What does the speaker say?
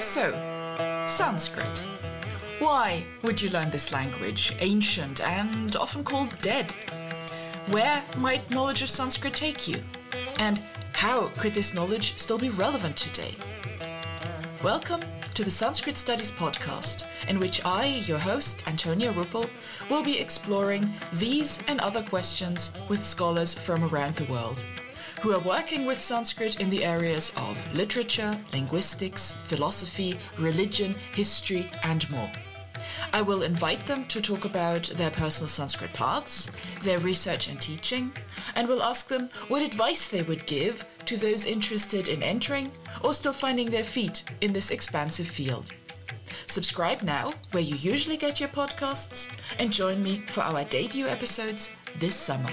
So, Sanskrit. Why would you learn this language, ancient and often called dead? Where might knowledge of Sanskrit take you? And how could this knowledge still be relevant today? Welcome to the Sanskrit Studies podcast, in which I, your host, Antonia Ruppel, will be exploring these and other questions with scholars from around the world who are working with Sanskrit in the areas of literature, linguistics, philosophy, religion, history, and more. I will invite them to talk about their personal Sanskrit paths, their research and teaching, and will ask them what advice they would give to those interested in entering or still finding their feet in this expansive field. Subscribe now, where you usually get your podcasts, and join me for our debut episodes this summer.